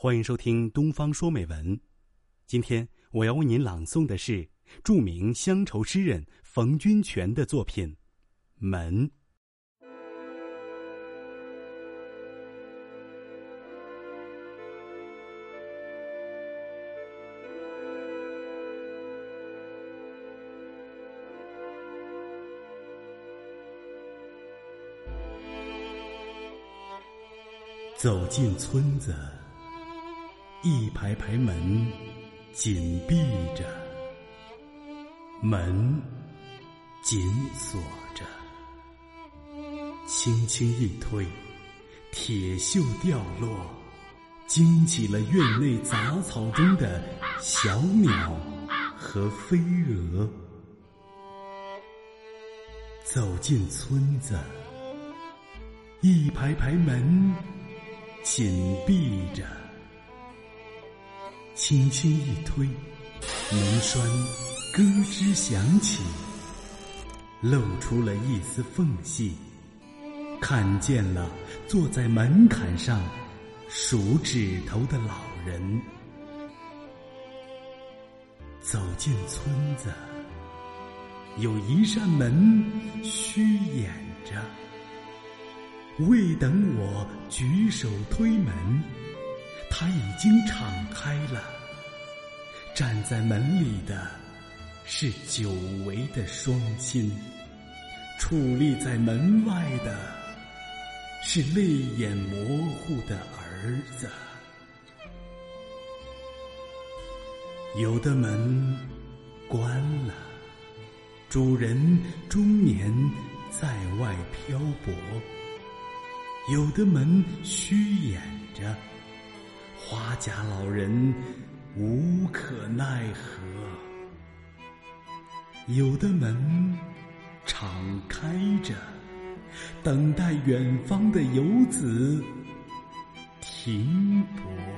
欢迎收听《东方说美文》。今天我要为您朗诵的是著名乡愁诗人冯君泉的作品《门》。走进村子，一排排门紧闭着，门紧锁着。轻轻一推，铁锈掉落，惊起了院内杂草中的小鸟和飞蛾。走进村子，一排排门。紧闭着，轻轻一推，门栓咯吱响起，露出了一丝缝隙，看见了坐在门槛上数指头的老人。走进村子，有一扇门虚掩着。未等我举手推门，他已经敞开了。站在门里的，是久违的双亲；矗立在门外的，是泪眼模糊的儿子。有的门关了，主人终年在外漂泊。有的门虚掩着，花甲老人无可奈何；有的门敞开着，等待远方的游子停泊。